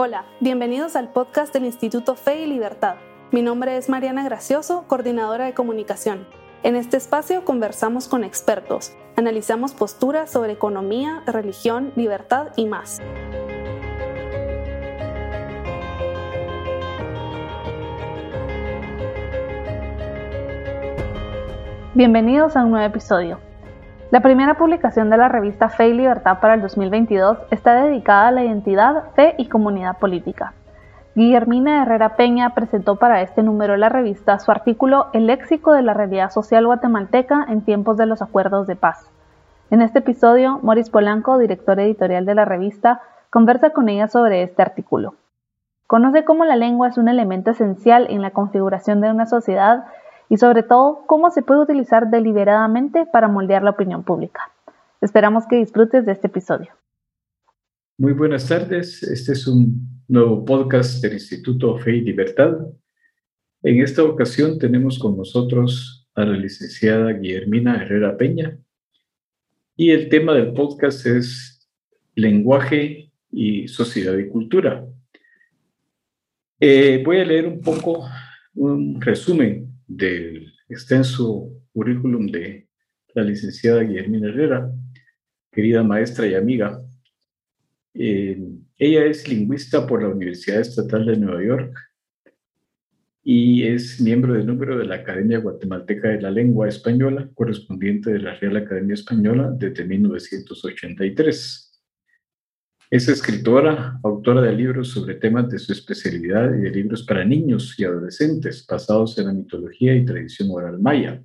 Hola, bienvenidos al podcast del Instituto Fe y Libertad. Mi nombre es Mariana Gracioso, coordinadora de comunicación. En este espacio conversamos con expertos, analizamos posturas sobre economía, religión, libertad y más. Bienvenidos a un nuevo episodio. La primera publicación de la revista Fe y Libertad para el 2022 está dedicada a la identidad, fe y comunidad política. Guillermina Herrera Peña presentó para este número de la revista su artículo El léxico de la realidad social guatemalteca en tiempos de los acuerdos de paz. En este episodio, Moris Polanco, director editorial de la revista, conversa con ella sobre este artículo. Conoce cómo la lengua es un elemento esencial en la configuración de una sociedad y sobre todo cómo se puede utilizar deliberadamente para moldear la opinión pública. Esperamos que disfrutes de este episodio. Muy buenas tardes, este es un nuevo podcast del Instituto Fe y Libertad. En esta ocasión tenemos con nosotros a la licenciada Guillermina Herrera Peña y el tema del podcast es lenguaje y sociedad y cultura. Eh, voy a leer un poco un resumen del extenso currículum de la licenciada Guillermina Herrera, querida maestra y amiga. Eh, ella es lingüista por la Universidad Estatal de Nueva York y es miembro del número de la Academia Guatemalteca de la Lengua Española, correspondiente de la Real Academia Española desde 1983. Es escritora, autora de libros sobre temas de su especialidad y de libros para niños y adolescentes basados en la mitología y tradición oral maya.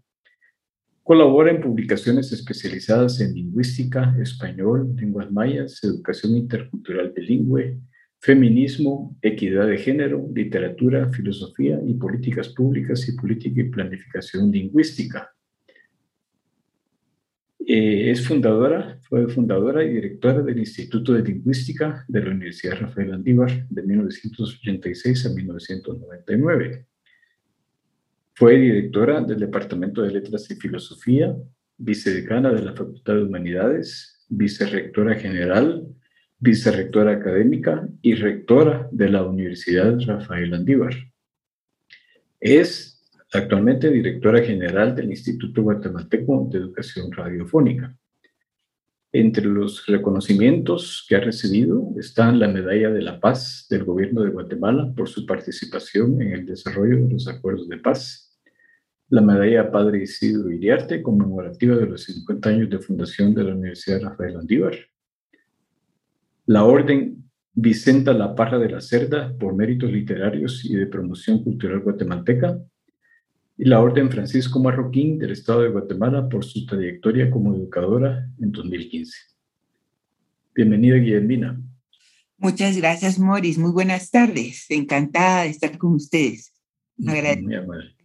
Colabora en publicaciones especializadas en lingüística, español, lenguas mayas, educación intercultural bilingüe, feminismo, equidad de género, literatura, filosofía y políticas públicas y política y planificación lingüística. Eh, es fundadora, fue fundadora y directora del Instituto de Lingüística de la Universidad Rafael Andívar de 1986 a 1999. Fue directora del Departamento de Letras y Filosofía, vicedecana de la Facultad de Humanidades, vicerrectora general, vicerrectora académica y rectora de la Universidad Rafael Andívar. Es actualmente directora general del Instituto Guatemalteco de Educación Radiofónica. Entre los reconocimientos que ha recibido están la Medalla de la Paz del Gobierno de Guatemala por su participación en el desarrollo de los acuerdos de paz, la Medalla Padre Isidro Iriarte conmemorativa de los 50 años de fundación de la Universidad Rafael Andívar, la Orden Vicenta La Parra de la Cerda por méritos literarios y de promoción cultural guatemalteca, y la Orden Francisco Marroquín del Estado de Guatemala por su trayectoria como educadora en 2015. Bienvenida, Guillermina. Muchas gracias, Moris. Muy buenas tardes. Encantada de estar con ustedes. Agradecemos.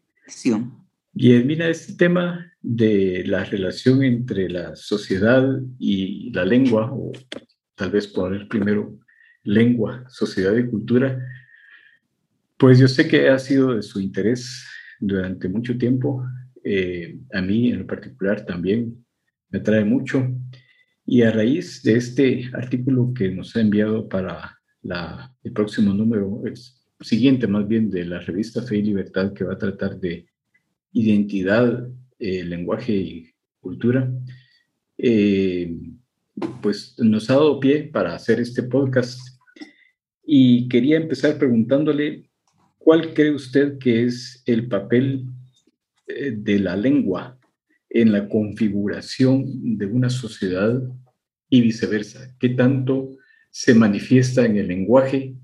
Guillermina, este tema de la relación entre la sociedad y la lengua, o tal vez poner primero lengua, sociedad y cultura, pues yo sé que ha sido de su interés durante mucho tiempo. Eh, a mí en particular también me atrae mucho. Y a raíz de este artículo que nos ha enviado para la, el próximo número, el siguiente más bien de la revista Fe y Libertad, que va a tratar de identidad, eh, lenguaje y cultura, eh, pues nos ha dado pie para hacer este podcast. Y quería empezar preguntándole ¿Cuál cree usted que es el papel eh, de la lengua en la configuración de una sociedad y viceversa? ¿Qué tanto se manifiesta en el lenguaje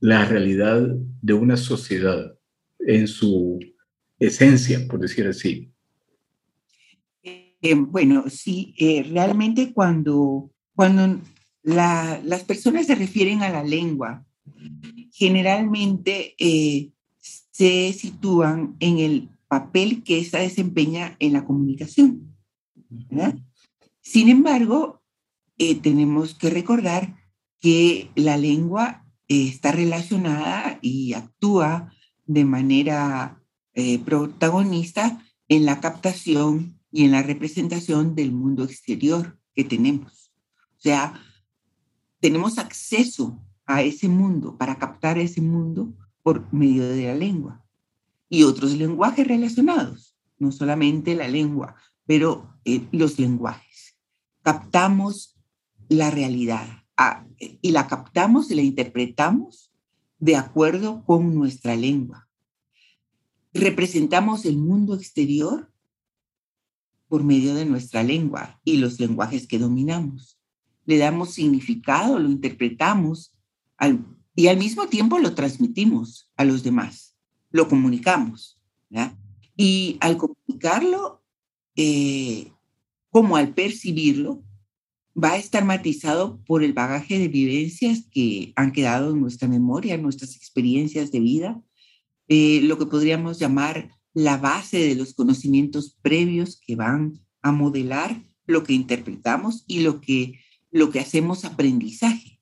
la realidad de una sociedad en su esencia, por decir así? Eh, bueno, sí, eh, realmente cuando, cuando las personas se refieren a la lengua, generalmente eh, se sitúan en el papel que esta desempeña en la comunicación. Sin embargo, eh, tenemos que recordar que la lengua eh, está relacionada y actúa de manera protagonista en la captación y en la representación del mundo exterior que tenemos. O sea, tenemos acceso a ese mundo, para captar ese mundo por medio de la lengua. Y otros lenguajes relacionados, no solamente la lengua, pero eh, los lenguajes. Captamos la realidad y la captamos y la interpretamos de acuerdo con nuestra lengua. Representamos el mundo exterior por medio de nuestra lengua y los lenguajes que dominamos. Le damos significado, lo interpretamos y al mismo tiempo lo transmitimos a los demás, lo comunicamos. Y al comunicarlo, eh, como al percibirlo, va a estar matizado por el bagaje de vivencias que han quedado en nuestra memoria, nuestras experiencias de vida, eh, lo que podríamos llamar la base de los conocimientos previos que van a modelar lo que interpretamos y lo que, lo que hacemos aprendizaje.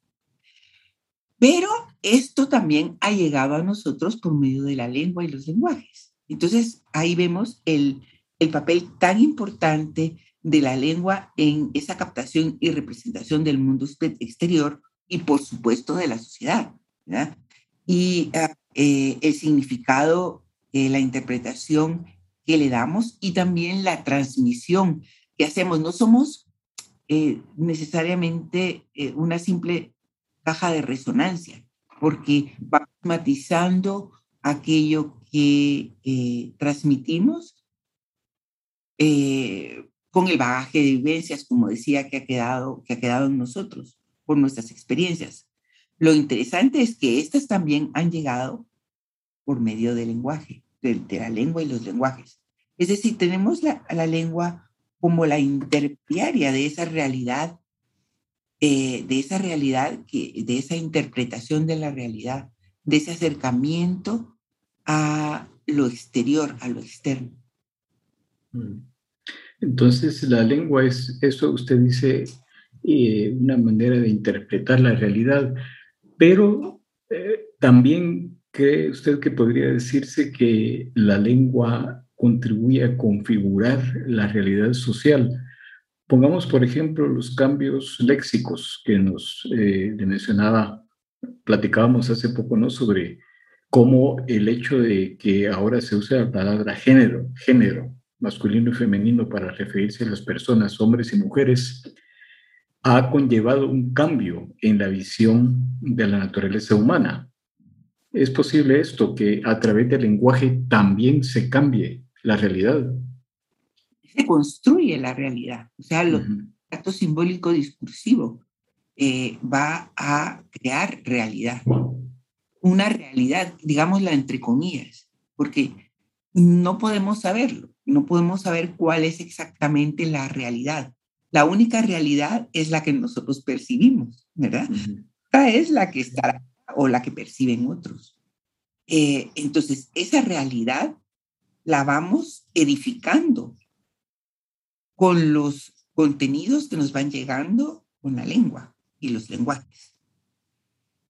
Pero esto también ha llegado a nosotros por medio de la lengua y los lenguajes. Entonces ahí vemos el, el papel tan importante de la lengua en esa captación y representación del mundo exterior y por supuesto de la sociedad. Y ah, eh, el significado, eh, la interpretación que le damos y también la transmisión que hacemos. No somos eh, necesariamente una simple caja de resonancia, porque va matizando aquello que transmitimos con el bagaje de vivencias, como decía, que ha quedado, que ha quedado en nosotros por nuestras experiencias. Lo interesante es que estas también han llegado por medio del lenguaje, de, la lengua y los lenguajes. Es decir, tenemos la, la lengua como la intermediaria de esa realidad, eh, de esa realidad, que, de esa interpretación de la realidad, de ese acercamiento a lo exterior, a lo externo. Mm. Entonces, la lengua es, eso usted dice, eh, una manera de interpretar la realidad, pero eh, también cree usted que podría decirse que la lengua contribuye a configurar la realidad social. Pongamos, por ejemplo, los cambios léxicos que nos eh, mencionaba, platicábamos hace poco, ¿no? Sobre cómo el hecho de que ahora se usa la palabra género, género, masculino y femenino para referirse a las personas, hombres y mujeres, ha conllevado un cambio en la visión de la naturaleza humana. ¿Es posible esto, que a través del lenguaje también se cambie la realidad? Se construye la realidad, o sea, el acto simbólico discursivo eh, va a crear realidad. Una realidad, digámosla entre comillas, porque no podemos saberlo no podemos saber cuál es exactamente la realidad. La única realidad es la que nosotros percibimos, ¿verdad? Esta es la que está o la que perciben otros. Eh, entonces, esa realidad la vamos edificando con los contenidos que nos van llegando con la lengua y los lenguajes.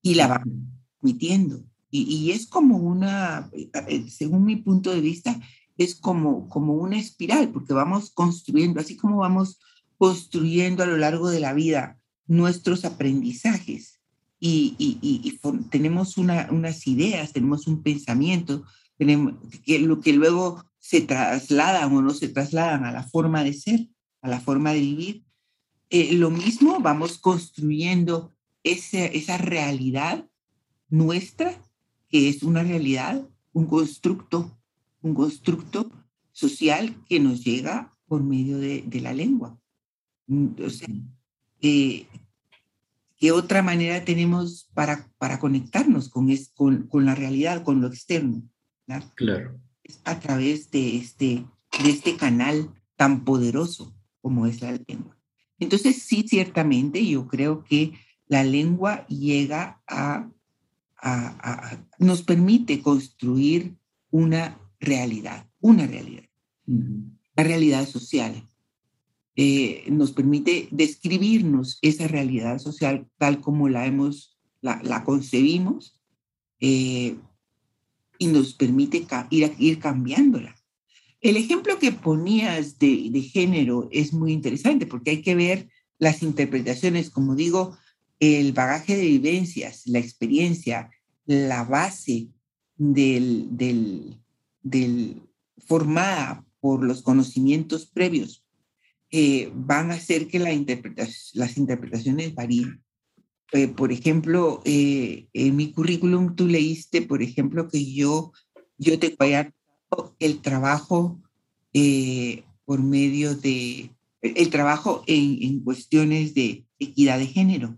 Y la vamos transmitiendo. Y, y, es como una, eh, según mi punto de vista, es como, como una espiral, porque vamos construyendo, así como vamos construyendo a lo largo de la vida nuestros aprendizajes y, y, tenemos unas ideas, tenemos un pensamiento, tenemos, que, lo que luego se trasladan o no se trasladan a la forma de ser, a la forma de vivir. Eh, lo mismo vamos construyendo ese, esa realidad nuestra, que es una realidad, un constructo un constructo social que nos llega por medio de, la lengua. Mm, o sea, eh, ¿qué otra manera tenemos para, para conectarnos con, es, con, con, la realidad, con lo externo? Claro. A través de este, de este canal tan poderoso como es la lengua. Entonces, sí, ciertamente, yo creo que la lengua llega a, a, a nos permite construir una realidad, una realidad, la realidad social. Eh, nos permite describirnos esa realidad social tal como la hemos, la, concebimos eh, y nos permite ir, ir cambiándola. El ejemplo que ponías de, de, género es muy interesante porque hay que ver las interpretaciones, como digo, el bagaje de vivencias, la experiencia, la base del, del, formada por los conocimientos previos, eh, van a hacer que la las interpretaciones varíen. Eh, por ejemplo, eh, en mi currículum tú leíste, por ejemplo, que yo, yo te voy a el trabajo por medio de, el trabajo en, en cuestiones de equidad de género.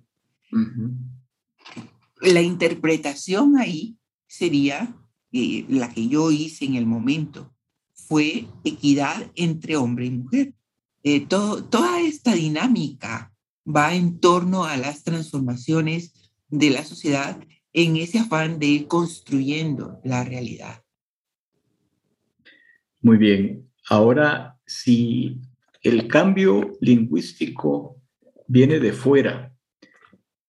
La interpretación ahí sería eh, la que yo hice en el momento, fue equidad entre hombre y mujer. Eh, toda esta dinámica va en torno a las transformaciones de la sociedad en ese afán de ir construyendo la realidad. Muy bien. Ahora, si el cambio lingüístico viene de fuera,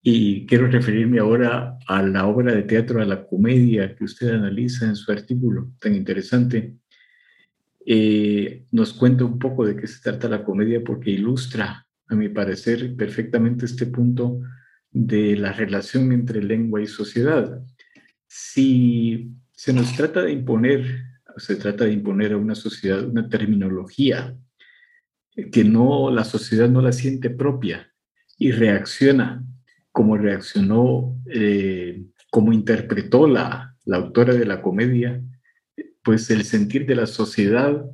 y quiero referirme ahora a la obra de teatro, a la comedia que usted analiza en su artículo tan interesante. Eh, nos cuenta un poco de qué se trata la comedia porque ilustra, a mi parecer, perfectamente este punto de la relación entre lengua y sociedad. Si se nos trata de imponer, se trata de imponer a una sociedad una terminología que no la sociedad no la siente propia y reacciona cómo reaccionó, eh, cómo interpretó la, la autora de la comedia, pues el sentir de la sociedad,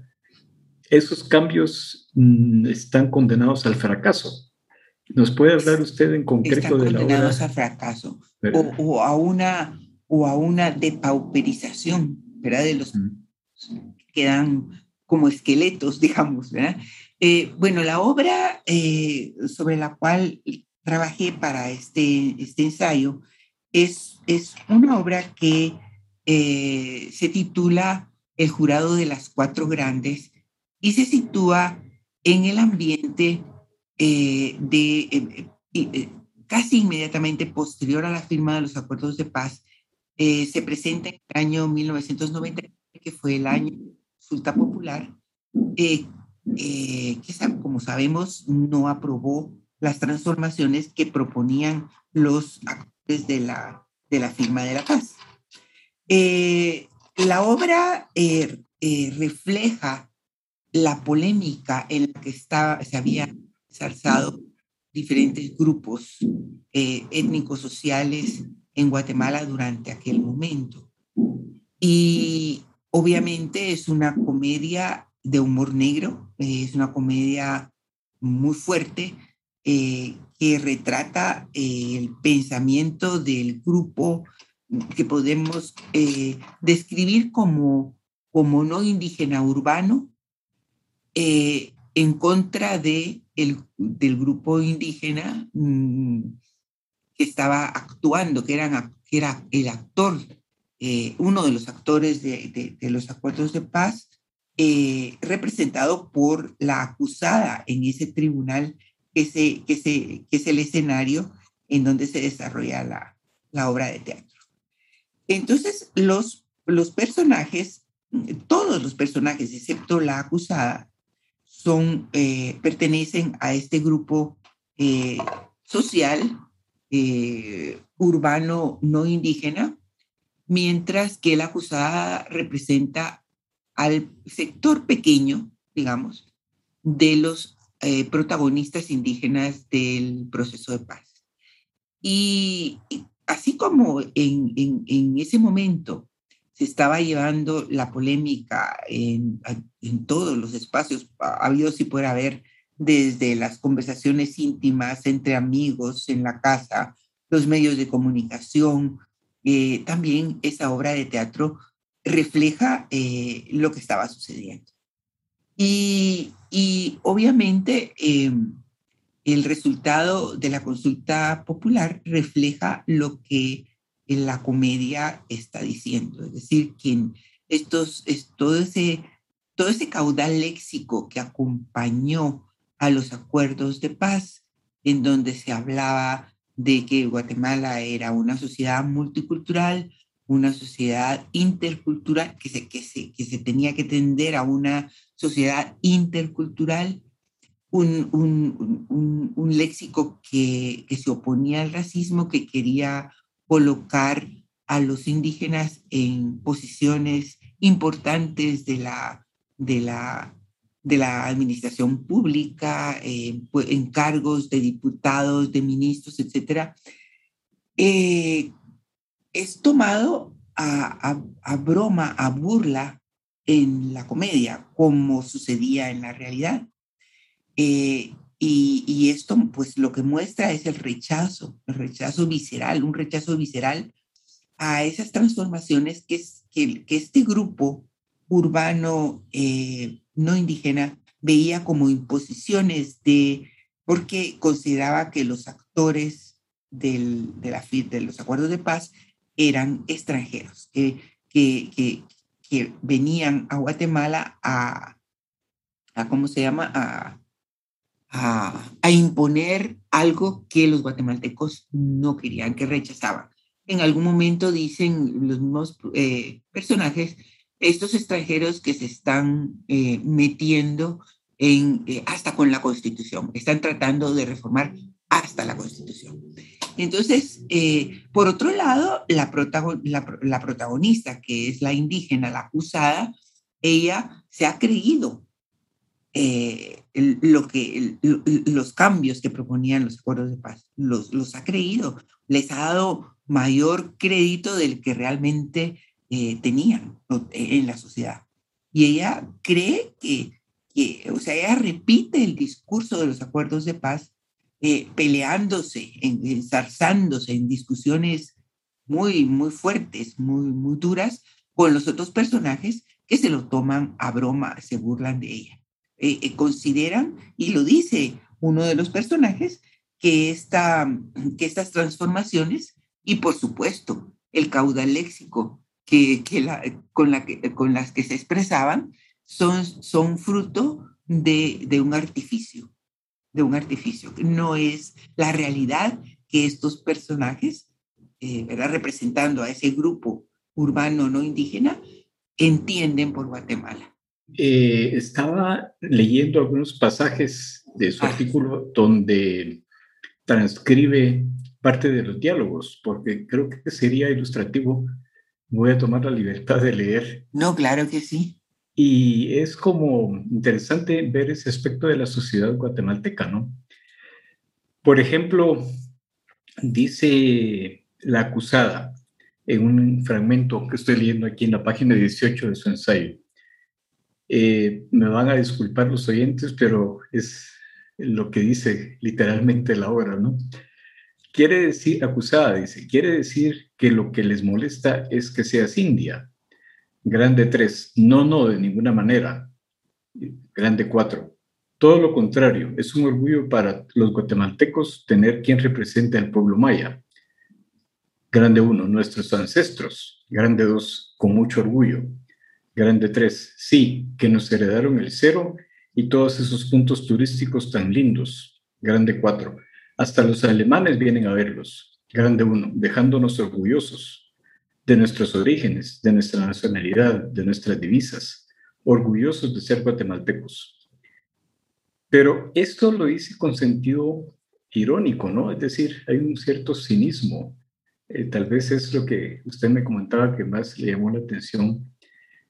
esos cambios mm, están condenados al fracaso. ¿Nos puede hablar usted en concreto de la obra? condenados al fracaso o, o, a una, o a una depauperización, ¿verdad? De los que quedan como esqueletos, digamos, ¿verdad? Eh, bueno, la obra eh, sobre la cual trabajé para este, este ensayo es, es una obra que eh, se titula El jurado de las cuatro grandes y se sitúa en el ambiente eh, de eh, casi inmediatamente posterior a la firma de los acuerdos de paz. se presenta en el año 1990, que fue el año de consulta popular, que como sabemos no aprobó las transformaciones que proponían los actores de la, de la firma de la paz. Eh, la obra eh, eh, refleja la polémica en la que estaba, se habían zarzado diferentes grupos étnicos sociales en Guatemala durante aquel momento. Y obviamente es una comedia de humor negro, es una comedia muy fuerte, eh, que retrata eh, el pensamiento del grupo que podemos eh, describir como, como no indígena urbano en contra de el, del grupo indígena mm, que estaba actuando, que, eran, que era el actor, uno de los actores de, de los acuerdos de paz, representado por la acusada en ese tribunal que, que, es el escenario en donde se desarrolla la, la obra de teatro. Entonces, los, los personajes, todos los personajes, excepto la acusada, son, eh, pertenecen a este grupo eh, social eh, urbano no indígena, mientras que la acusada representa al sector pequeño, digamos, de los protagonistas indígenas del proceso de paz. Y, así como en, ese momento se estaba llevando la polémica en, todos los espacios ha habido si puede haber, desde las conversaciones íntimas entre amigos en la casa, los medios de comunicación, eh, también esa obra de teatro refleja eh, lo que estaba sucediendo. Y, y obviamente em, el resultado de la consulta popular refleja lo que la comedia está diciendo, es decir, que estos, es todo, ese, todo ese caudal léxico que acompañó a los acuerdos de paz, en donde se hablaba de que Guatemala era una sociedad multicultural, una sociedad intercultural, que se, que se, que se tenía que tender a una sociedad intercultural, un, un, un, léxico que, que, se oponía al racismo, que quería colocar a los indígenas en posiciones importantes de la, de la, de la administración pública, eh, en cargos de diputados, de ministros, etc., eh, es tomado a, a, broma, a burla en la comedia, como sucedía en la realidad. Eh, y, y, esto, pues lo que muestra es el rechazo, el rechazo visceral, un rechazo visceral a esas transformaciones que, que, que este grupo urbano eh, no indígena veía como imposiciones de, porque consideraba que los actores del, de, la, de los acuerdos de paz eran extranjeros, que, que, que, que venían a Guatemala a, a ¿cómo se llama? A, a, imponer algo que los guatemaltecos no querían, que rechazaban. En algún momento dicen los mismos eh, personajes, estos extranjeros que se están eh, metiendo en, eh, hasta con la constitución, están tratando de reformar hasta la constitución. Entonces, por otro lado, la, la, protagonista, que es la indígena, la acusada, ella se ha creído eh, lo que, los cambios que proponían los acuerdos de paz, los, los ha creído, les ha dado mayor crédito del que realmente eh, tenían en la sociedad. Y ella cree que, que, o sea, ella repite el discurso de los acuerdos de paz eh, peleándose, enzarzándose en discusiones muy, muy fuertes, muy, muy duras con los otros personajes que se lo toman a broma, se burlan de ella. Eh, eh, consideran, y lo dice uno de los personajes, que, esta, que estas transformaciones y por supuesto el caudal léxico que, que con, la que, con las que se expresaban son, son fruto de, de un artificio, de un artificio, no es la realidad que estos personajes, eh, representando a ese grupo urbano no indígena, entienden por Guatemala. Eh, estaba leyendo algunos pasajes de su ah. artículo donde transcribe parte de los diálogos, porque creo que sería ilustrativo. Voy a tomar la libertad de leer. No, claro que sí. Y es como interesante ver ese aspecto de la sociedad guatemalteca, ¿no? Por ejemplo, dice la acusada en un fragmento que estoy leyendo aquí en la página 18 de su ensayo. Eh, me van a disculpar los oyentes, pero es lo que dice literalmente la obra, ¿no? Quiere decir, acusada dice, quiere decir que lo que les molesta es que seas india, Grande 3. No, no, de ninguna manera. Grande 4. Todo lo contrario, es un orgullo para los guatemaltecos tener quien represente al pueblo maya. Grande 1, nuestros ancestros. Grande 2, con mucho orgullo. Grande 3, sí, que nos heredaron el cero y todos esos puntos turísticos tan lindos. Grande 4, hasta los alemanes vienen a verlos. Grande 1, dejándonos orgullosos de nuestros orígenes, de nuestra nacionalidad, de nuestras divisas, orgullosos de ser guatemaltecos. Pero esto lo dice con sentido irónico, ¿no? Es decir, hay un cierto cinismo. Eh, tal vez es lo que usted me comentaba que más le llamó la atención.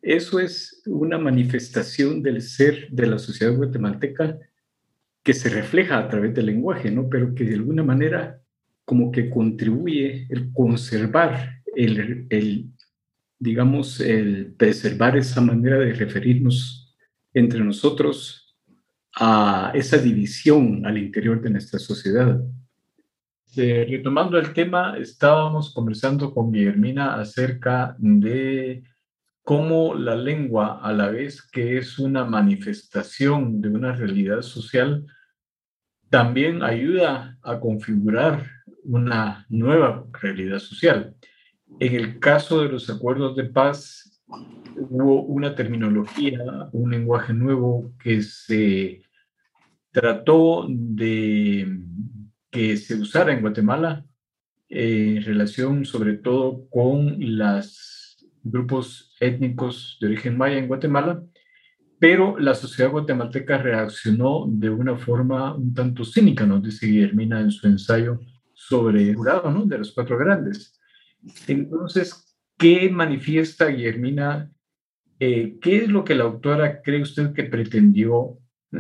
Eso es una manifestación del ser de la sociedad guatemalteca que se refleja a través del lenguaje, ¿no? Pero que de alguna manera como que contribuye el conservar el, digamos, el preservar esa manera de referirnos entre nosotros a esa división al interior de nuestra sociedad. retomando el tema, estábamos conversando con Guillermina acerca de cómo la lengua, a la vez que es una manifestación de una realidad social, también ayuda a configurar una nueva realidad social. En el caso de los acuerdos de paz, hubo una terminología, un lenguaje nuevo que se trató de que se usara en Guatemala eh, en relación sobre todo con los grupos étnicos de origen maya en Guatemala pero la sociedad guatemalteca reaccionó de una forma un tanto cínica, nos dice Guillermina en su ensayo sobre el jurado ¿no? de los cuatro grandes. Entonces, ¿qué manifiesta Guillermina? Eh, ¿Qué es lo que la autora cree usted que pretendió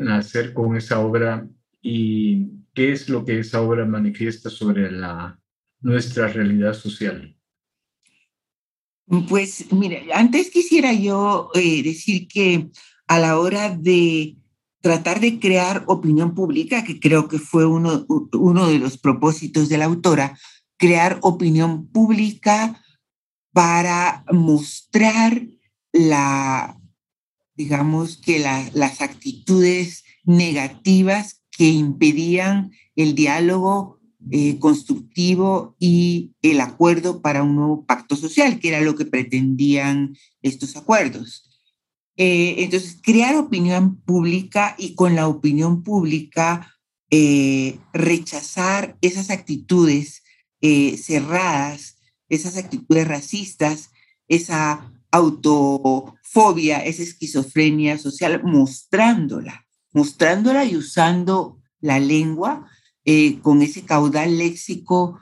hacer con esa obra y qué es lo que esa obra manifiesta sobre la, nuestra realidad social? Pues mire, antes quisiera yo eh, decir que a la hora de tratar de crear opinión pública, que creo que fue uno, uno de los propósitos de la autora, crear opinión pública para mostrar la, digamos que las actitudes negativas que impedían el diálogo eh, constructivo y el acuerdo para un nuevo pacto social, que era lo que pretendían estos acuerdos. Eh, entonces, crear opinión pública y con la opinión pública eh, rechazar esas actitudes cerradas, esas actitudes racistas, esa autofobia, esa esquizofrenia social, mostrándola, mostrándola y usando la lengua con ese caudal léxico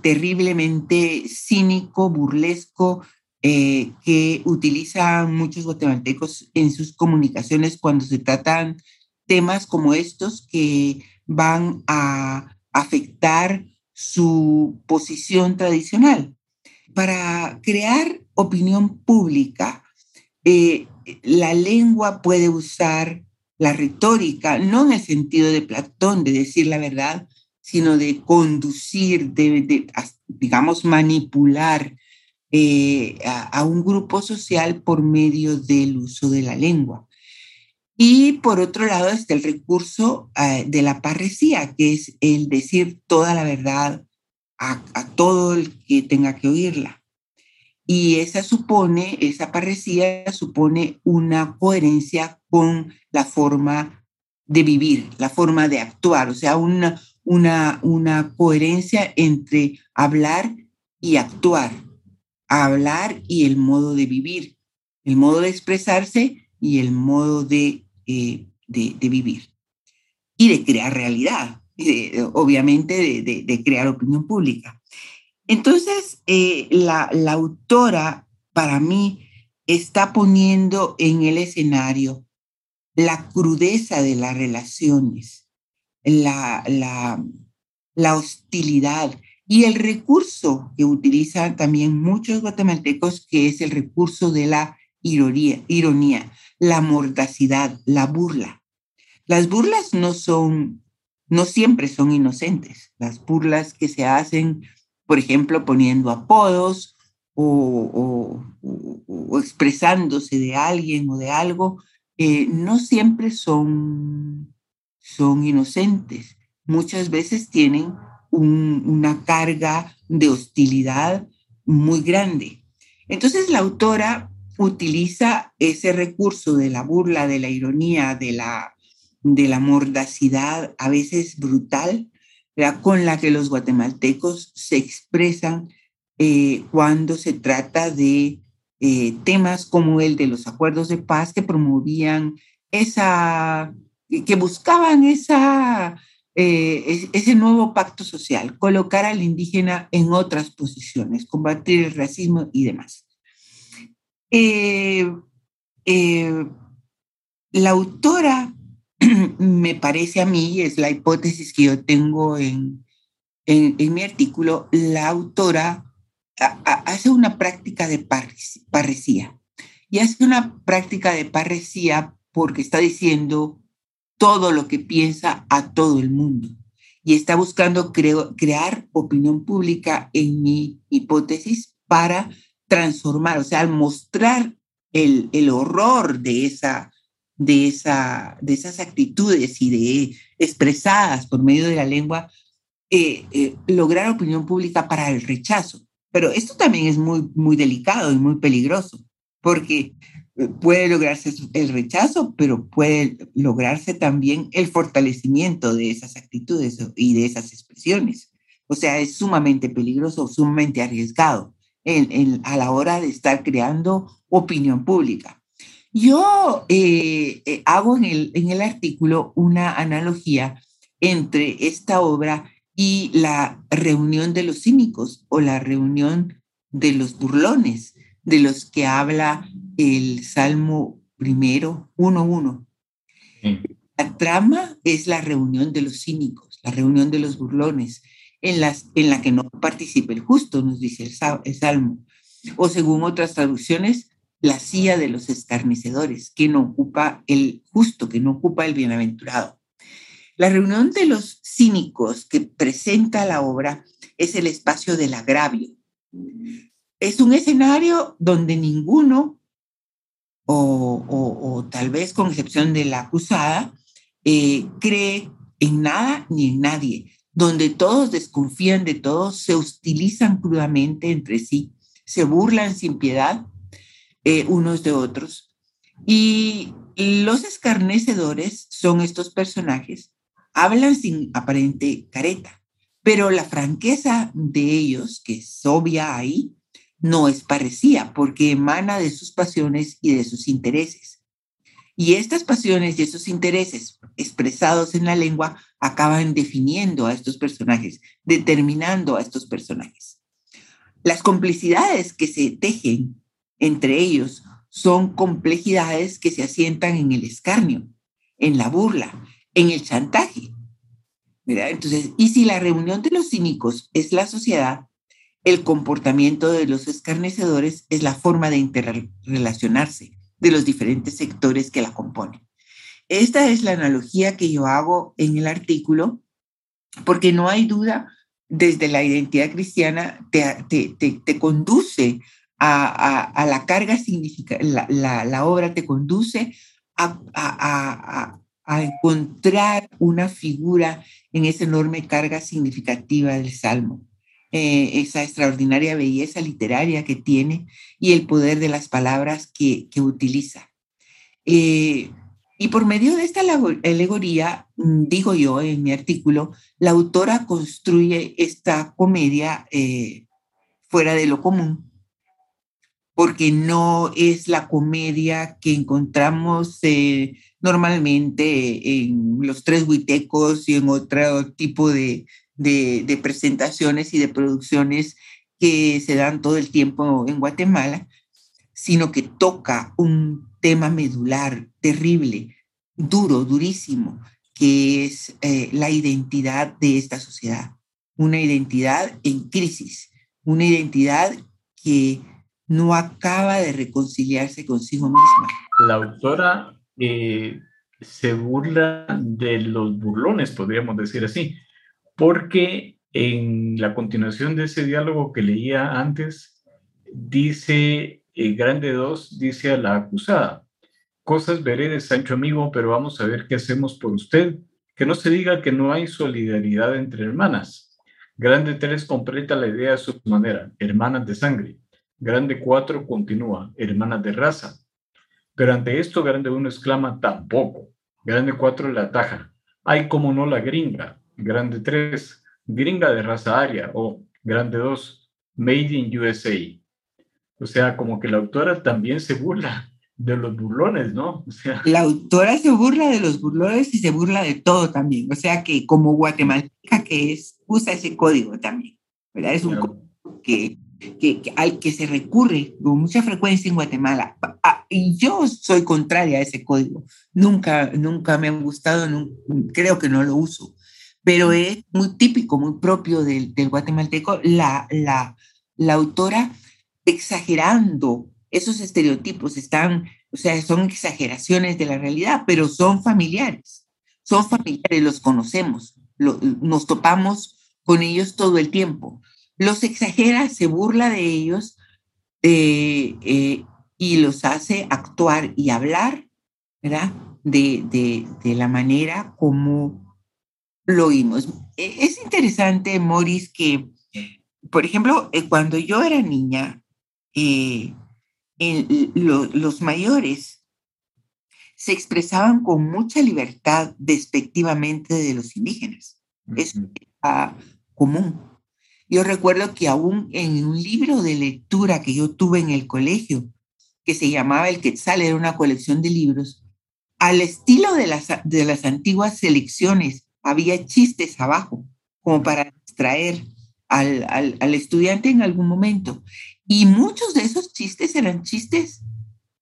terriblemente cínico, burlesco, eh, que utilizan muchos guatemaltecos en sus comunicaciones cuando se tratan temas como estos que van a afectar su posición tradicional. Para crear opinión pública, eh, la lengua puede usar la retórica, no en el sentido de Platón, de decir la verdad, sino de conducir, de digamos, manipular eh, a, un grupo social por medio del uso de la lengua. Y por otro lado está el recurso eh, de la parresía, que es el decir toda la verdad a, todo el que tenga que oírla. Y esa supone, esa parresía supone una coherencia con la forma de vivir, la forma de actuar, o sea, una, una, una coherencia entre hablar y actuar hablar y el modo de vivir, el modo de expresarse y el modo de, eh, de, vivir. Y de crear realidad, obviamente de, crear opinión pública. Entonces, eh, la, la, autora, para mí, está poniendo en el escenario la crudeza de las relaciones, la, la, la hostilidad, y el recurso que utilizan también muchos guatemaltecos, que es el recurso de la ironía, ironía la mordacidad, la burla. Las burlas no son, no siempre son inocentes. Las burlas que se hacen, por ejemplo, poniendo apodos o, expresándose de alguien o de algo, eh, no siempre son, son inocentes. Muchas veces tienen una carga de hostilidad muy grande. Entonces la autora utiliza ese recurso de la burla, de la ironía, de la, de la mordacidad, a veces brutal, con la que los guatemaltecos se expresan eh, cuando se trata de eh, temas como el de los acuerdos de paz que promovían esa, que buscaban esa eh, ese nuevo pacto social, colocar al indígena en otras posiciones, combatir el racismo y demás. La autora, me parece a mí, es la hipótesis que yo tengo en, en, mi artículo, la autora hace una práctica de parresía. Y hace una práctica de parresía porque está diciendo todo lo que piensa a todo el mundo y está buscando crear opinión pública en mi hipótesis para transformar, o sea, al mostrar el, el horror de, esa, de, esa, de esas actitudes y de expresadas por medio de la lengua, eh, eh, lograr opinión pública para el rechazo. Pero esto también es muy, muy delicado y muy peligroso, porque puede lograrse el rechazo, pero puede lograrse también el fortalecimiento de esas actitudes y de esas expresiones. O sea, es sumamente peligroso, sumamente arriesgado a la hora de estar creando opinión pública. Yo eh, eh, hago en el, en el artículo una analogía entre esta obra y la reunión de los cínicos o la reunión de los burlones, de los que habla el Salmo primero, 1.1. La trama es la reunión de los cínicos, la reunión de los burlones, en, las, en la que no participa el justo, nos dice el, el Salmo. O según otras traducciones, la silla de los escarnecedores, que no ocupa el justo, que no ocupa el bienaventurado. La reunión de los cínicos que presenta la obra es el espacio del agravio. Es un escenario donde ninguno, o, tal vez con excepción de la acusada, eh, cree en nada ni en nadie, donde todos desconfían de todos, se hostilizan crudamente entre sí, se burlan sin piedad eh, unos de otros. Y los escarnecedores son estos personajes, hablan sin aparente careta, pero la franqueza de ellos, que es obvia ahí, no es parecida porque emana de sus pasiones y de sus intereses. Y estas pasiones y esos intereses expresados en la lengua acaban definiendo a estos personajes, determinando a estos personajes. Las complicidades que se tejen entre ellos son complejidades que se asientan en el escarnio, en la burla, en el chantaje. Entonces, y si la reunión de los cínicos es la sociedad, el comportamiento de los escarnecedores es la forma de interrelacionarse de los diferentes sectores que la componen. Esta es la analogía que yo hago en el artículo, porque no hay duda, desde la identidad cristiana te, te, te, conduce a, la carga significa la, la, obra te conduce a, a, a, encontrar una figura en esa enorme carga significativa del Salmo. Eh, esa extraordinaria belleza literaria que tiene y el poder de las palabras que, que utiliza. Eh, y por medio de esta alegoría, mm, digo yo en mi artículo, la autora construye esta comedia eh, fuera de lo común, porque no es la comedia que encontramos eh, normalmente en los tres huitecos y en otro tipo de, presentaciones y de producciones que se dan todo el tiempo en Guatemala, sino que toca un tema medular, terrible, duro, durísimo, que es eh, la identidad de esta sociedad. Una identidad en crisis, una identidad que no acaba de reconciliarse consigo misma. La autora eh, se burla de los burlones, podríamos decir así, porque en la continuación de ese diálogo que leía antes, dice el Grande 2 dice a la acusada, cosas veré de Sancho amigo, pero vamos a ver qué hacemos por usted. Que no se diga que no hay solidaridad entre hermanas. Grande 3 completa la idea a su manera, hermanas de sangre. Grande 4 continúa, hermanas de raza. Pero ante esto, Grande 1 exclama, tampoco. Grande 4 la ataja. Hay como no la gringa. Grande 3, gringa de raza aria. O Grande 2, made in USA. O sea, como que la autora también se burla de los burlones, ¿no? O sea, la autora se burla de los burlones y se burla de todo también. O sea, que como guatemalteca que es, usa ese código también, ¿verdad? Es un código que, que, al que se recurre con mucha frecuencia en Guatemala. Ah, y yo soy contraria a ese código. Nunca, nunca me han gustado, creo que no lo uso. Pero es muy típico, muy propio del, del guatemalteco. La, la, la autora exagerando esos estereotipos, están, o sea, son exageraciones de la realidad, pero son familiares, son familiares, los conocemos, nos topamos con ellos todo el tiempo. Los exagera, se burla de ellos eh, eh, y los hace actuar y hablar, ¿verdad? De, de, de la manera como lo oímos. E, es interesante, Morris, que, por ejemplo, eh, cuando yo era niña, eh, los mayores se expresaban con mucha libertad despectivamente de los indígenas. Es común. Yo recuerdo que aún en un libro de lectura que yo tuve en el colegio, que se llamaba El Quetzal, era una colección de libros, al estilo de las, de las antiguas selecciones, había chistes abajo, como para distraer al, al, al estudiante en algún momento. Y muchos de esos chistes eran chistes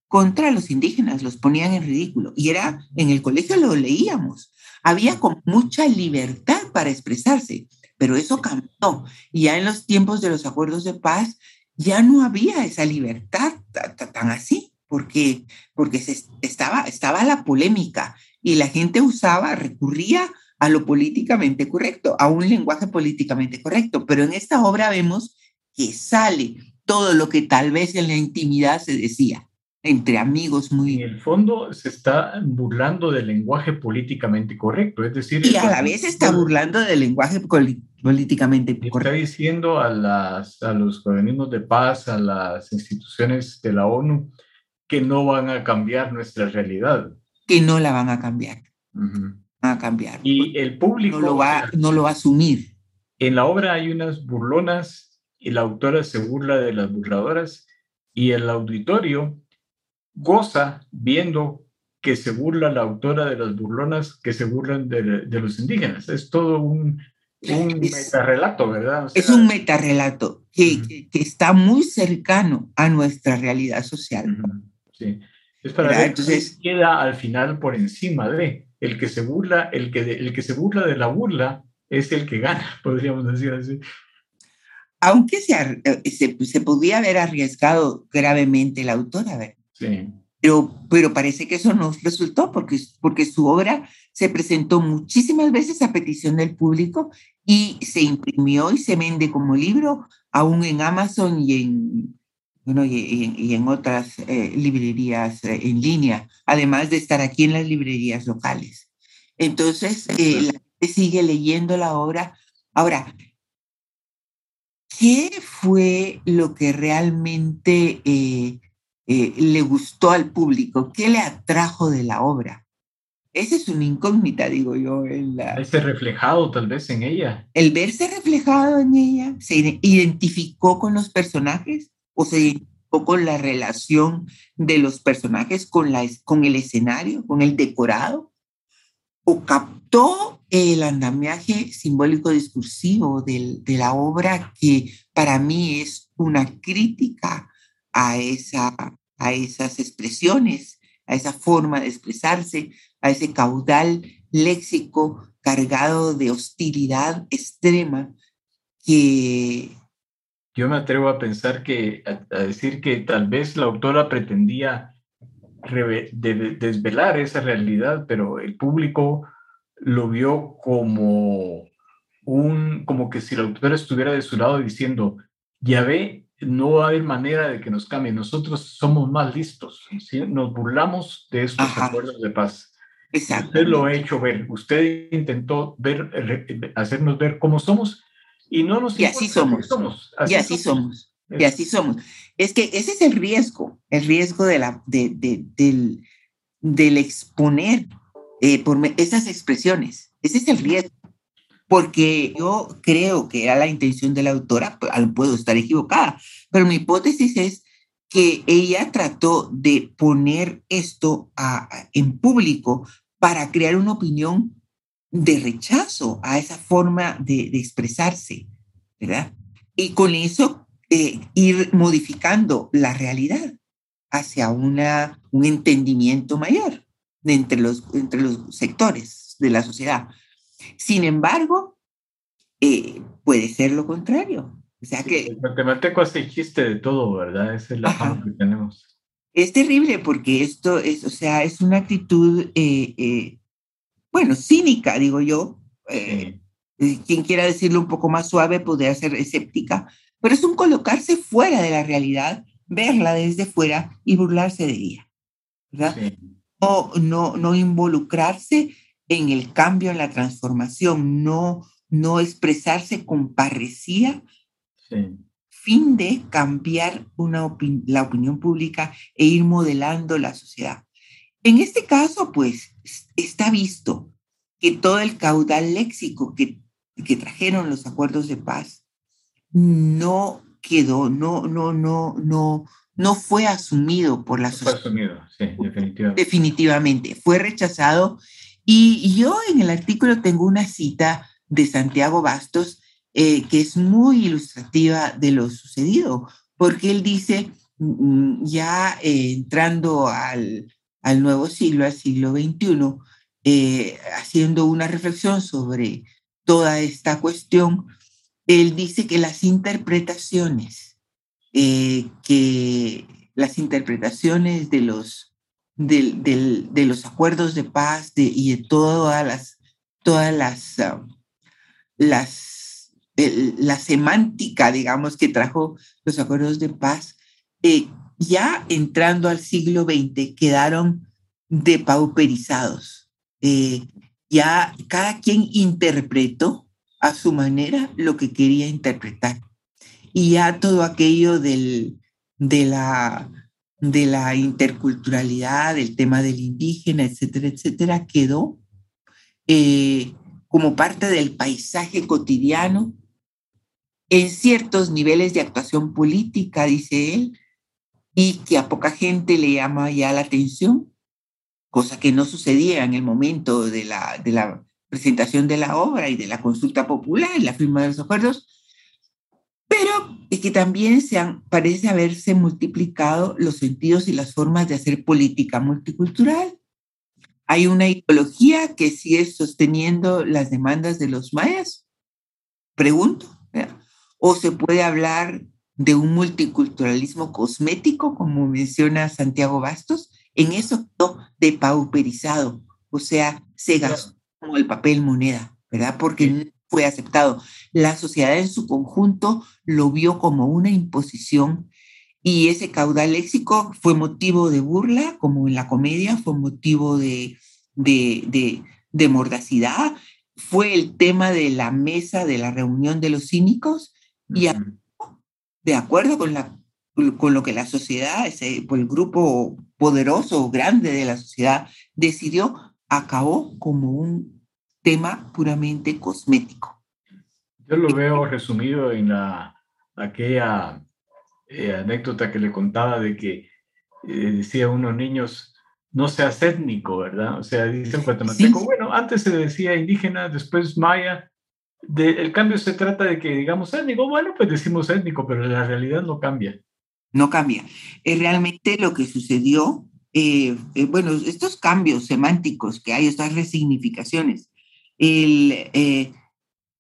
contra los indígenas, los ponían en ridículo. Y era, en el colegio lo leíamos, había con mucha libertad para expresarse, pero eso cambió. Y ya en los tiempos de los acuerdos de paz, ya no había esa libertad tan así, porque, porque se estaba, estaba la polémica y la gente usaba, recurría a lo políticamente correcto, a un lenguaje políticamente correcto. Pero en esta obra vemos que sale todo lo que tal vez en la intimidad se decía entre amigos muy... En el fondo se está burlando del lenguaje políticamente correcto, es decir... Y a la vez está burlando del lenguaje políticamente correcto. Está diciendo a, las, a los organismos de paz, a las instituciones de la ONU, que no van a cambiar nuestra realidad. Que no la van a cambiar. Van a cambiar. Y el público... No lo, va, no lo va a asumir. En la obra hay unas burlonas y la autora se burla de las burladoras y el auditorio goza viendo que se burla la autora de las burlonas que se burlan de, los indígenas. Es todo un, un metarrelato, ¿verdad? es un metarrelato que, que, está muy cercano a nuestra realidad social. Sí. Es para ver Entonces, queda al final por encima de el que se burla, el que, el que se burla de la burla es el que gana, podríamos decir así. Aunque se, se, se podía haber arriesgado gravemente la autora, ¿verdad? Pero, pero parece que eso no resultó porque, porque su obra se presentó muchísimas veces a petición del público y se imprimió y se vende como libro aún en Amazon y en, bueno, y, en otras eh, librerías eh, en línea, además de estar aquí en las librerías locales. Entonces, eh, la gente sigue leyendo la obra. Ahora, ¿qué fue lo que realmente eh, le gustó al público? ¿Qué le atrajo de la obra? Esa es una incógnita, digo yo. El verse reflejado tal vez en ella. El verse reflejado en ella, ¿se identificó con los personajes o se identificó con la relación de los personajes con, la, con el escenario, con el decorado? ¿O captó el andamiaje simbólico discursivo de la obra que para mí es una crítica a, esa, a esas expresiones, a esa forma de expresarse, a ese caudal léxico cargado de hostilidad extrema que... Yo me atrevo a pensar que, a, decir que tal vez la autora pretendía desvelar esa realidad, pero el público lo vio como un, como que si la autora estuviera de su lado diciendo, ya ve, no va a haber manera de que nos cambie. Nosotros somos más listos. Nos burlamos de estos acuerdos de paz. Usted lo ha hecho ver. Usted intentó ver, hacernos ver cómo somos y no nos y así somos. y así somos. Y así somos. Es que ese es el riesgo, el riesgo de la, de, del, del exponer eh, por esas expresiones. Ese es el riesgo porque yo creo que era la intención de la autora, pues, puedo estar equivocada, pero mi hipótesis es que ella trató de poner esto en público para crear una opinión de rechazo a esa forma de, expresarse, ¿verdad? Y con eso eh, ir modificando la realidad hacia una, un entendimiento mayor entre los, entre los sectores de la sociedad. Sin embargo, eh, puede ser lo contrario. O sea que... El matemático hace chiste de todo, ¿verdad? Esa es la fama que tenemos. Es terrible porque esto es, o sea, es una actitud, eh, eh, bueno, cínica, digo yo. Quien quiera decirlo un poco más suave podría ser escéptica, pero es un colocarse fuera de la realidad, verla desde fuera y burlarse de ella, ¿verdad? No, no, no involucrarse en el cambio, en la transformación, no, no expresarse con parresía, fin de cambiar una la opinión pública e ir modelando la sociedad. En este caso, pues, está visto que todo el caudal léxico que, que trajeron los acuerdos de paz no quedó, no, no, no, no, no fue asumido por la sociedad. Fue asumido, sí, definitivamente. Definitivamente, fue rechazado. Y yo en el artículo tengo una cita de Santiago Bastos eh, que es muy ilustrativa de lo sucedido, porque él dice, mm, ya eh, entrando al, al, nuevo siglo, al siglo XXI, eh, haciendo una reflexión sobre toda esta cuestión, él dice que las interpretaciones, que las interpretaciones de los, de, los acuerdos de paz y de todas las, todas las, ah, las, la semántica, digamos, que trajo los acuerdos de paz, eh, ya entrando al siglo XX quedaron depauperizados. Eh, ya cada quien interpretó a su manera lo que quería interpretar. Y ya todo aquello del, de, la, de la interculturalidad, el tema del indígena, etcétera, etcétera, quedó eh, como parte del paisaje cotidiano en ciertos niveles de actuación política, dice él, y que a poca gente le llama ya la atención, cosa que no sucedía en el momento de la, de la presentación de la obra y de la consulta popular y la firma de los acuerdos, pero es que también se han, parece haberse multiplicado los sentidos y las formas de hacer política multicultural. Hay una ideología que sigue sosteniendo las demandas de los mayas, pregunto, o se puede hablar de un multiculturalismo cosmético, como menciona Santiago Bastos, en eso de pauperizado, o sea, se gastó como el papel moneda, ¿verdad? Porque fue aceptado. La sociedad en su conjunto lo vio como una imposición y ese caudal léxico fue motivo de burla, como en la comedia, fue motivo de, de, de, mordacidad, fue el tema de la mesa de la reunión de los cínicos y de acuerdo con, la, con lo que la sociedad, ese, por el grupo poderoso, grande de la sociedad, decidió, acabó como un tema puramente cosmético. Yo lo veo resumido en la, aquella eh, anécdota que le contaba de que eh, decía unos niños, no seas étnico, ¿verdad? O sea, dice guatemalteco, bueno, antes se decía indígena, después maya, el cambio se trata de que digamos étnico, bueno, pues decimos étnico, pero la realidad no cambia. No cambia. Es realmente lo que sucedió, eh, bueno, estos cambios semánticos que hay, estas resignificaciones, el, eh,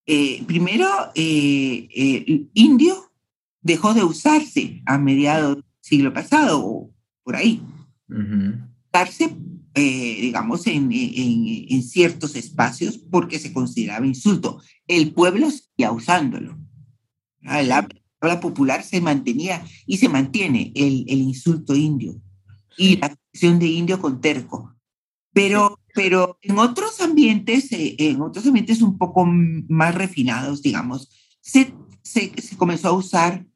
eh, primero, eh, el indio dejó de usarse a mediados del siglo pasado o por ahí. Usarse, digamos, en, en, ciertos espacios porque se consideraba insulto. El pueblo seguía usándolo. La habla popular se mantenía y se mantiene el, el insulto indio y la acción de indio con terco. Pero pero en otros ambientes, eh, en otros ambientes un poco más refinados, digamos, se, comenzó a usar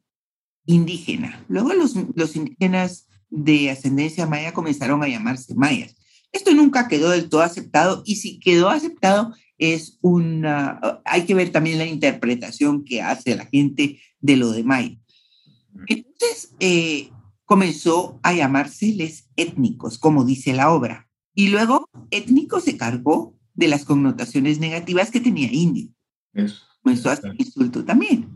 indígena. Luego los, los indígenas de ascendencia maya comenzaron a llamarse mayas. Esto nunca quedó del todo aceptado y si quedó aceptado es una, hay que ver también la interpretación que hace la gente de lo de maya. Entonces eh, comenzó a llamárseles étnicos, como dice la obra. Y luego étnico se cargó de las connotaciones negativas que tenía indio. Eso. Comenzó a ser insulto también,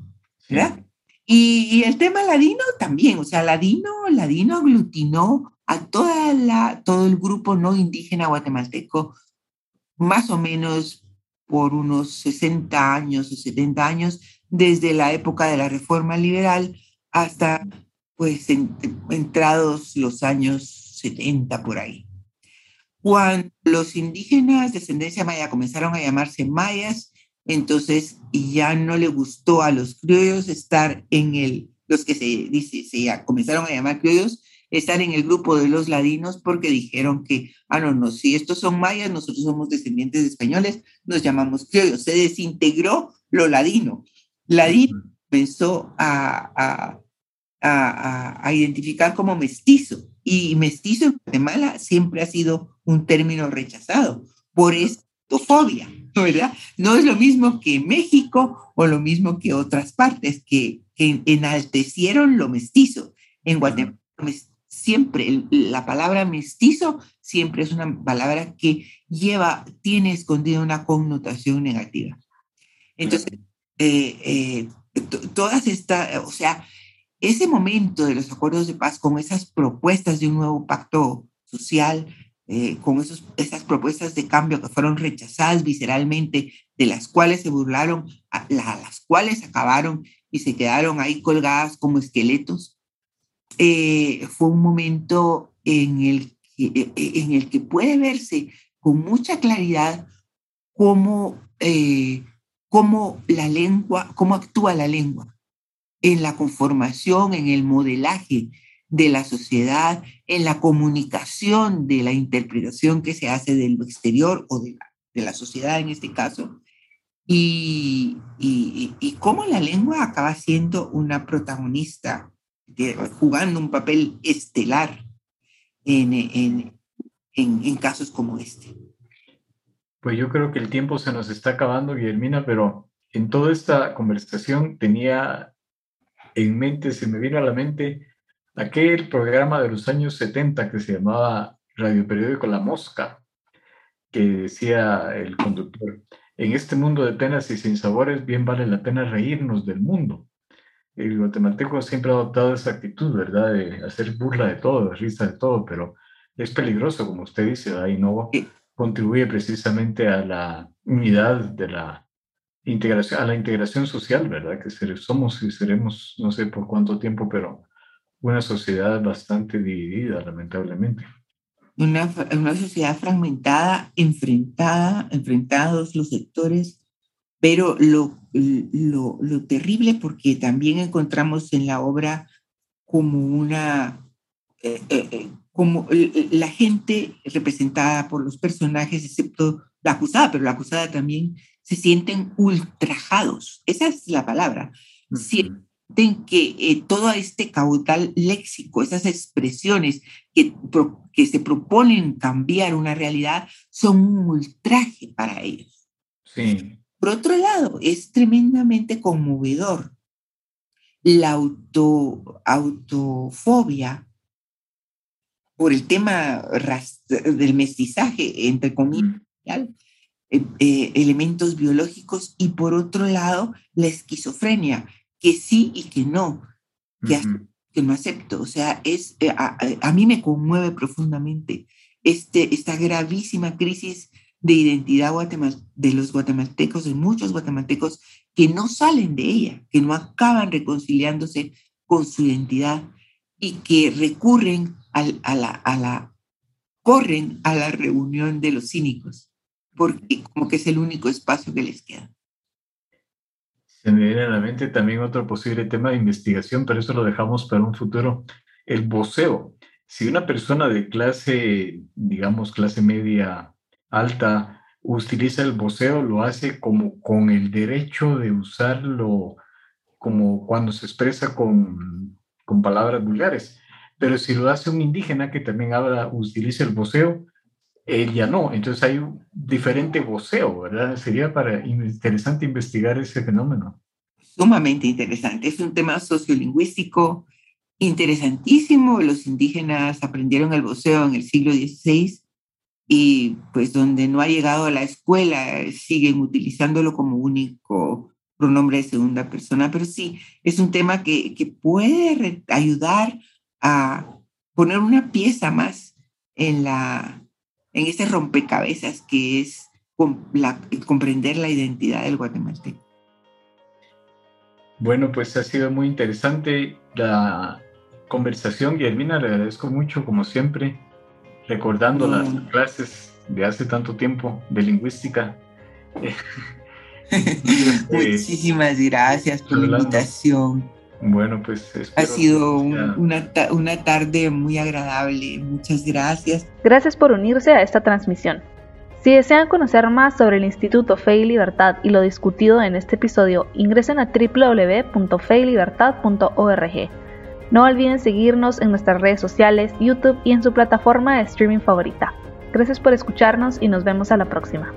¿verdad? Y, el tema ladino también, o sea, ladino, ladino aglutinó a toda la, todo el grupo no indígena guatemalteco, más o menos por unos 60 años o 70 años, desde la época de la reforma liberal hasta pues entrados los años 70 por ahí. Cuando los indígenas de ascendencia maya comenzaron a llamarse mayas, entonces ya no le gustó a los criollos estar en el, los que se dice, se comenzaron a llamar criollos, estar en el grupo de los ladinos porque dijeron que, ah, no, no, si estos son mayas, nosotros somos descendientes de españoles, nos llamamos criollos. Se desintegró lo ladino. Ladino comenzó a, a, a identificar como mestizo y mestizo en Guatemala siempre ha sido un término rechazado por estofobia, ¿verdad? No es lo mismo que México o lo mismo que otras partes que, enaltecieron lo mestizo. En Guatemala siempre, la palabra mestizo siempre es una palabra que lleva, tiene escondida una connotación negativa. Entonces, eh, eh, todas estas, o sea, ese momento de los acuerdos de paz con esas propuestas de un nuevo pacto social, eh, con esas propuestas de cambio que fueron rechazadas visceralmente, de las cuales se burlaron, las cuales acabaron y se quedaron ahí colgadas como esqueletos, eh, fue un momento en el, que, eh, en el que puede verse con mucha claridad cómo, cómo la lengua, cómo actúa la lengua en la conformación, en el modelaje de la sociedad, en la comunicación de la interpretación que se hace de lo exterior o de la, de la sociedad en este caso, y, y, cómo la lengua acaba siendo una protagonista, jugando un papel estelar en, en, en, casos como este. Pues yo creo que el tiempo se nos está acabando, Guillermina, pero en toda esta conversación tenía en mente, se me vino a la mente aquel programa de los años 70 que se llamaba Radio Periódico La Mosca, que decía el conductor, en este mundo de penas y sin sabores bien vale la pena reírnos del mundo. El guatemalteco siempre ha adoptado esa actitud, ¿verdad? De hacer burla de todo, risa de todo, pero es peligroso, como usted dice, ahí no contribuye precisamente a la unidad de la integración, a la integración social, ¿verdad? Que somos y seremos, no sé por cuánto tiempo, pero una sociedad bastante dividida, lamentablemente. Una, una sociedad fragmentada, enfrentada, enfrentados los sectores, pero lo, lo, lo, terrible, porque también encontramos en la obra como una, eh, eh, eh, como la gente representada por los personajes, excepto la acusada, pero la acusada también se sienten ultrajados. Esa es la palabra en que eh, todo este caudal léxico, esas expresiones que, que se proponen cambiar una realidad, son un ultraje para ellos. Sí. Por otro lado, es tremendamente conmovedor la auto, autofobia por el tema del mestizaje, entre comillas, eh, eh, elementos biológicos, y por otro lado, la esquizofrenia, que sí y que no, que, que no acepto. O sea, es, eh, a, mí me conmueve profundamente este, esta gravísima crisis de identidad de los guatemaltecos, de muchos guatemaltecos que no salen de ella, que no acaban reconciliándose con su identidad y que recurren al, a, la, a la, corren a la reunión de los cínicos, porque como que es el único espacio que les queda. Se me la mente también otro posible tema de investigación, pero eso lo dejamos para un futuro. El voceo. Si una persona de clase, digamos, clase media alta, utiliza el voceo, lo hace como con el derecho de usarlo como cuando se expresa con, con palabras vulgares. Pero si lo hace un indígena que también habla, utiliza el voceo, él ya no. Entonces hay un diferente voceo, ¿verdad? Sería para interesante investigar ese fenómeno. Sumamente interesante. Es un tema sociolingüístico interesantísimo. Los indígenas aprendieron el voceo en el siglo XVI y pues donde no ha llegado a la escuela siguen utilizándolo como único pronombre de segunda persona. Pero sí, es un tema que, que puede ayudar a poner una pieza más en la en ese rompecabezas que es comprender la identidad del guatemalteco. Bueno, pues ha sido muy interesante la conversación, Guillermina, le agradezco mucho, como siempre, recordando las mm. clases de hace tanto tiempo de lingüística. Muchísimas gracias por la invitación. Bueno, pues ha sido una, una tarde muy agradable. Muchas gracias. Gracias por unirse a esta transmisión. Si desean conocer más sobre el Instituto Fe y Libertad y lo discutido en este episodio, ingresen a www.feylibertad.org. No olviden seguirnos en nuestras redes sociales, YouTube y en su plataforma de streaming favorita. Gracias por escucharnos y nos vemos a la próxima.